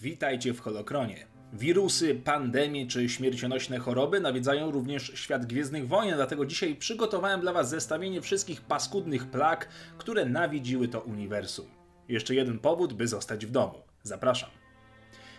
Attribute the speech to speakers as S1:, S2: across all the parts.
S1: Witajcie w Holokronie. Wirusy, pandemie czy śmiercionośne choroby nawiedzają również świat Gwiezdnych Wojen, dlatego dzisiaj przygotowałem dla Was zestawienie wszystkich paskudnych plag, które nawiedziły to uniwersum. Jeszcze jeden powód, by zostać w domu. Zapraszam.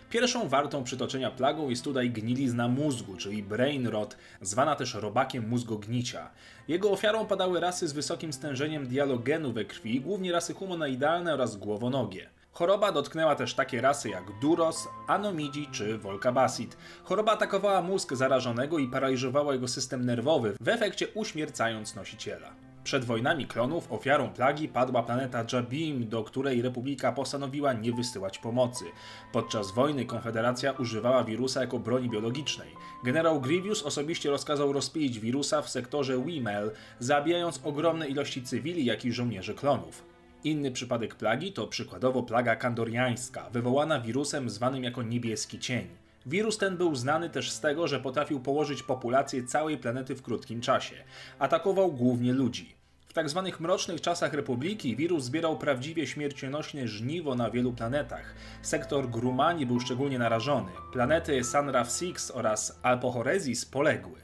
S1: Pierwszą wartą przytoczenia plagą jest tutaj gnilizna mózgu, czyli brain rot, zwana też robakiem mózgognicia. Jego ofiarą padały rasy z wysokim stężeniem dialogenu we krwi, głównie rasy humanoidalne oraz głowonogie. Choroba dotknęła też takie rasy jak Duros, Anomidzi czy Volcabasit. Choroba atakowała mózg zarażonego i paraliżowała jego system nerwowy, w efekcie uśmiercając nosiciela. Przed wojnami klonów ofiarą plagi padła planeta Jabim, do której Republika postanowiła nie wysyłać pomocy. Podczas wojny Konfederacja używała wirusa jako broni biologicznej. Generał Grievous osobiście rozkazał rozpilić wirusa w sektorze Wimel, zabijając ogromne ilości cywili, jak i żołnierzy klonów. Inny przypadek plagi to przykładowo plaga kandoriańska, wywołana wirusem zwanym jako niebieski cień. Wirus ten był znany też z tego, że potrafił położyć populację całej planety w krótkim czasie. Atakował głównie ludzi. W tak zwanych mrocznych czasach Republiki wirus zbierał prawdziwie śmiercionośne żniwo na wielu planetach. Sektor Grumani był szczególnie narażony. Planety Sanraf Six oraz Alpohoresis poległy.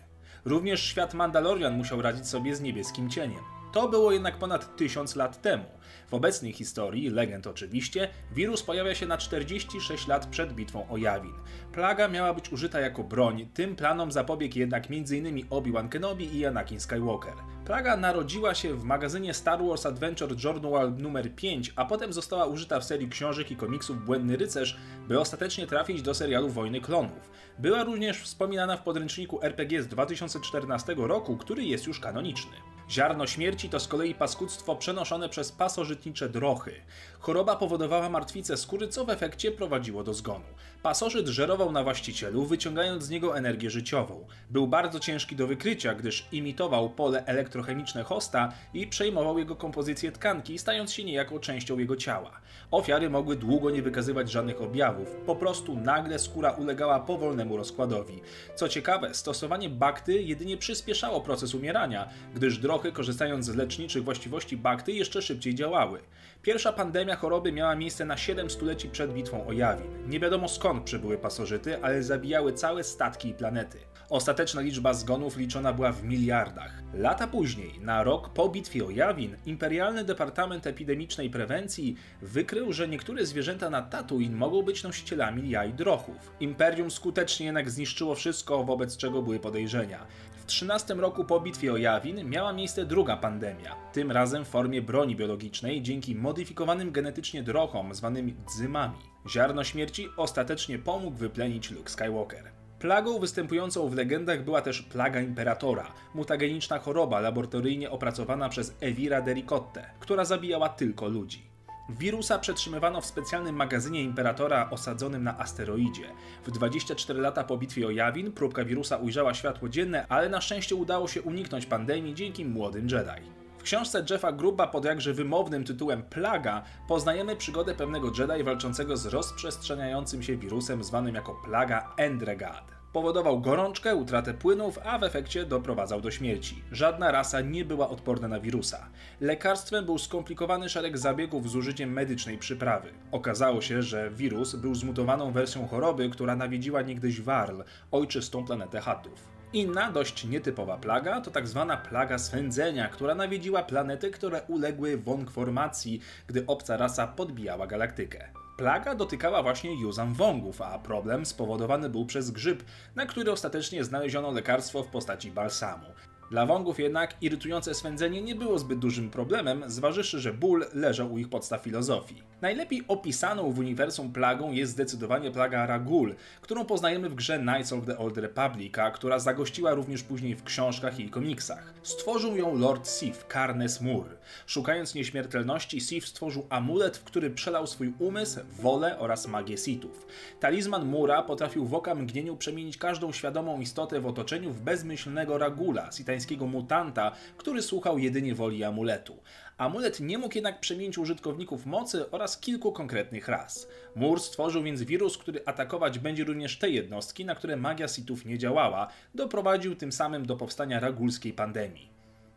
S1: Również świat Mandalorian musiał radzić sobie z niebieskim cieniem. To było jednak ponad tysiąc lat temu. W obecnej historii, legend oczywiście, wirus pojawia się na 46 lat przed bitwą o Jawin. Plaga miała być użyta jako broń, tym planom zapobiegł jednak m.in. Obi-Wan Kenobi i Anakin Skywalker. Plaga narodziła się w magazynie Star Wars Adventure Journal nr 5, a potem została użyta w serii książek i komiksów Błędny Rycerz, by ostatecznie trafić do serialu Wojny Klonów. Była również wspominana w podręczniku RPG z 2014 roku, który jest już kanoniczny. Ziarno śmierci to z kolei paskudztwo przenoszone przez pasożytnicze drochy. Choroba powodowała martwicę skóry, co w efekcie prowadziło do zgonu. Pasożyt żerował na właścicielu, wyciągając z niego energię życiową. Był bardzo ciężki do wykrycia, gdyż imitował pole elektrochemiczne hosta i przejmował jego kompozycję tkanki, stając się niejako częścią jego ciała. Ofiary mogły długo nie wykazywać żadnych objawów, po prostu nagle skóra ulegała powolnemu rozkładowi. Co ciekawe, stosowanie bakty jedynie przyspieszało proces umierania, gdyż drochy korzystając z leczniczych właściwości bakty, jeszcze szybciej działały. Pierwsza pandemia choroby miała miejsce na 7 stuleci przed bitwą o Jawin. Nie wiadomo skąd przybyły pasożyty, ale zabijały całe statki i planety. Ostateczna liczba zgonów liczona była w miliardach. Lata później, na rok po bitwie o Jawin, Imperialny Departament Epidemicznej Prewencji wykrył, że niektóre zwierzęta na Tatooine mogą być nosicielami jaj drochów. Imperium skutecznie jednak zniszczyło wszystko, wobec czego były podejrzenia. W 13 roku po bitwie o Jawin miała miejsce druga pandemia, tym razem w formie broni biologicznej dzięki modyfikowanym genetycznie drochom zwanymi dzymami. Ziarno śmierci ostatecznie pomógł wyplenić Luke Skywalker. Plagą występującą w legendach była też plaga imperatora, mutageniczna choroba laboratoryjnie opracowana przez Evira de Ricotte, która zabijała tylko ludzi. Wirusa przetrzymywano w specjalnym magazynie Imperatora osadzonym na asteroidzie. W 24 lata po bitwie o Jawin próbka wirusa ujrzała światło dzienne, ale na szczęście udało się uniknąć pandemii dzięki młodym Jedi. W książce Jeffa Gruba pod jakże wymownym tytułem Plaga poznajemy przygodę pewnego Jedi walczącego z rozprzestrzeniającym się wirusem zwanym jako plaga Endregad. Powodował gorączkę, utratę płynów, a w efekcie doprowadzał do śmierci. Żadna rasa nie była odporna na wirusa. Lekarstwem był skomplikowany szereg zabiegów z użyciem medycznej przyprawy. Okazało się, że wirus był zmutowaną wersją choroby, która nawiedziła niegdyś Warl, ojczystą planetę Hatów. Inna, dość nietypowa plaga to tak zwana plaga swędzenia, która nawiedziła planety, które uległy wąkformacji, gdy obca rasa podbijała galaktykę. Plaga dotykała właśnie Yuzan wągów, a problem spowodowany był przez grzyb, na który ostatecznie znaleziono lekarstwo w postaci balsamu. Dla wągów jednak irytujące swędzenie nie było zbyt dużym problemem, zważywszy, że ból leżał u ich podstaw filozofii. Najlepiej opisaną w uniwersum plagą jest zdecydowanie plaga Ragul, którą poznajemy w grze Knights of the Old Republic, a która zagościła również później w książkach i komiksach. Stworzył ją Lord Sif, Carnes Mur. Szukając nieśmiertelności, Sif stworzył amulet, w który przelał swój umysł, wolę oraz magię Sithów. Talizman Mura potrafił w oka mgnieniu przemienić każdą świadomą istotę w otoczeniu w bezmyślnego Ragula, sitańskiego mutanta, który słuchał jedynie woli amuletu. Amulet nie mógł jednak przemienić użytkowników mocy oraz kilku konkretnych ras. Mur stworzył więc wirus, który atakować będzie również te jednostki, na które magia Sithów nie działała, doprowadził tym samym do powstania ragulskiej pandemii.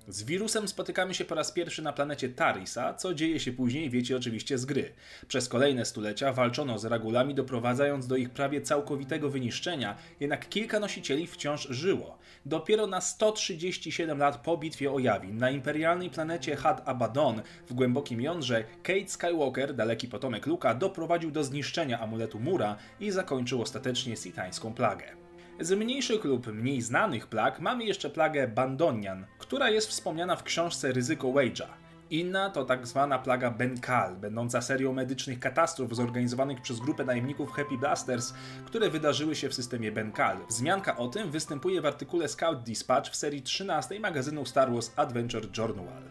S1: Z wirusem spotykamy się po raz pierwszy na planecie Tarisa, co dzieje się później wiecie oczywiście z gry. Przez kolejne stulecia walczono z Ragulami, doprowadzając do ich prawie całkowitego wyniszczenia, jednak kilka nosicieli wciąż żyło. Dopiero na 137 lat po bitwie o Yavin na imperialnej planecie Had Abaddon w głębokim jądrze Kate Skywalker, daleki potomek Luka, doprowadził do zniszczenia amuletu Mura i zakończył ostatecznie sitańską plagę. Z mniejszych lub mniej znanych plag mamy jeszcze plagę Bandonian, która jest wspomniana w książce Ryzyko Wage'a. Inna to tak zwana plaga Benkal, będąca serią medycznych katastrof zorganizowanych przez grupę najemników Happy Blasters, które wydarzyły się w systemie Benkal. Wzmianka o tym występuje w artykule Scout Dispatch w serii 13 magazynu Star Wars Adventure Journal.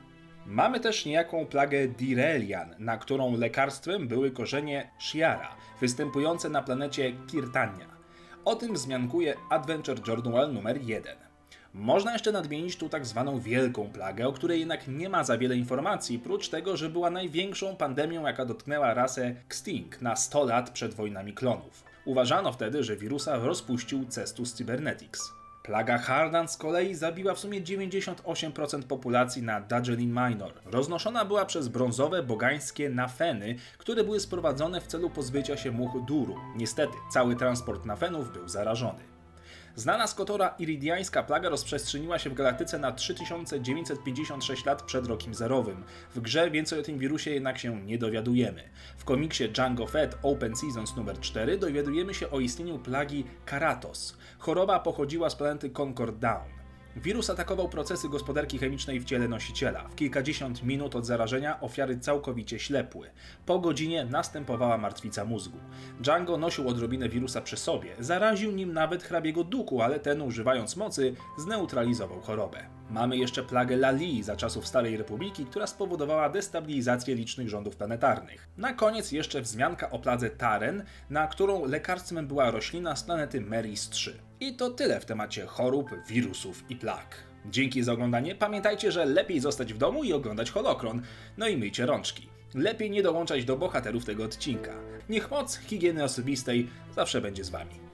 S1: Mamy też niejaką plagę Direlian, na którą lekarstwem były korzenie Shiara, występujące na planecie Kirtania. O tym wzmiankuje Adventure Journal numer 1. Można jeszcze nadmienić tu tak zwaną wielką plagę, o której jednak nie ma za wiele informacji, prócz tego, że była największą pandemią, jaka dotknęła rasę Xting na 100 lat przed wojnami klonów. Uważano wtedy, że wirusa rozpuścił Cestus Cybernetics. Plaga Hardan z kolei zabiła w sumie 98% populacji na Dagelin Minor. Roznoszona była przez brązowe, bogańskie nafeny, które były sprowadzone w celu pozbycia się much duru. Niestety, cały transport nafenów był zarażony. Znana z Kotora iridiańska plaga rozprzestrzeniła się w galaktyce na 3956 lat przed rokiem zerowym. W grze więcej o tym wirusie jednak się nie dowiadujemy. W komiksie Django Fett Open Seasons nr 4 dowiadujemy się o istnieniu plagi Karatos. Choroba pochodziła z planety Concord Down. Wirus atakował procesy gospodarki chemicznej w ciele nosiciela. W kilkadziesiąt minut od zarażenia ofiary całkowicie ślepły. Po godzinie następowała martwica mózgu. Django nosił odrobinę wirusa przy sobie. Zaraził nim nawet hrabiego duku, ale ten używając mocy zneutralizował chorobę. Mamy jeszcze plagę Lali za czasów Starej Republiki, która spowodowała destabilizację licznych rządów planetarnych. Na koniec jeszcze wzmianka o pladze Taren, na którą lekarstwem była roślina z planety Meris 3. I to tyle w temacie chorób, wirusów i plag. Dzięki za oglądanie. Pamiętajcie, że lepiej zostać w domu i oglądać holokron. No i myjcie rączki. Lepiej nie dołączać do bohaterów tego odcinka. Niech moc higieny osobistej zawsze będzie z wami.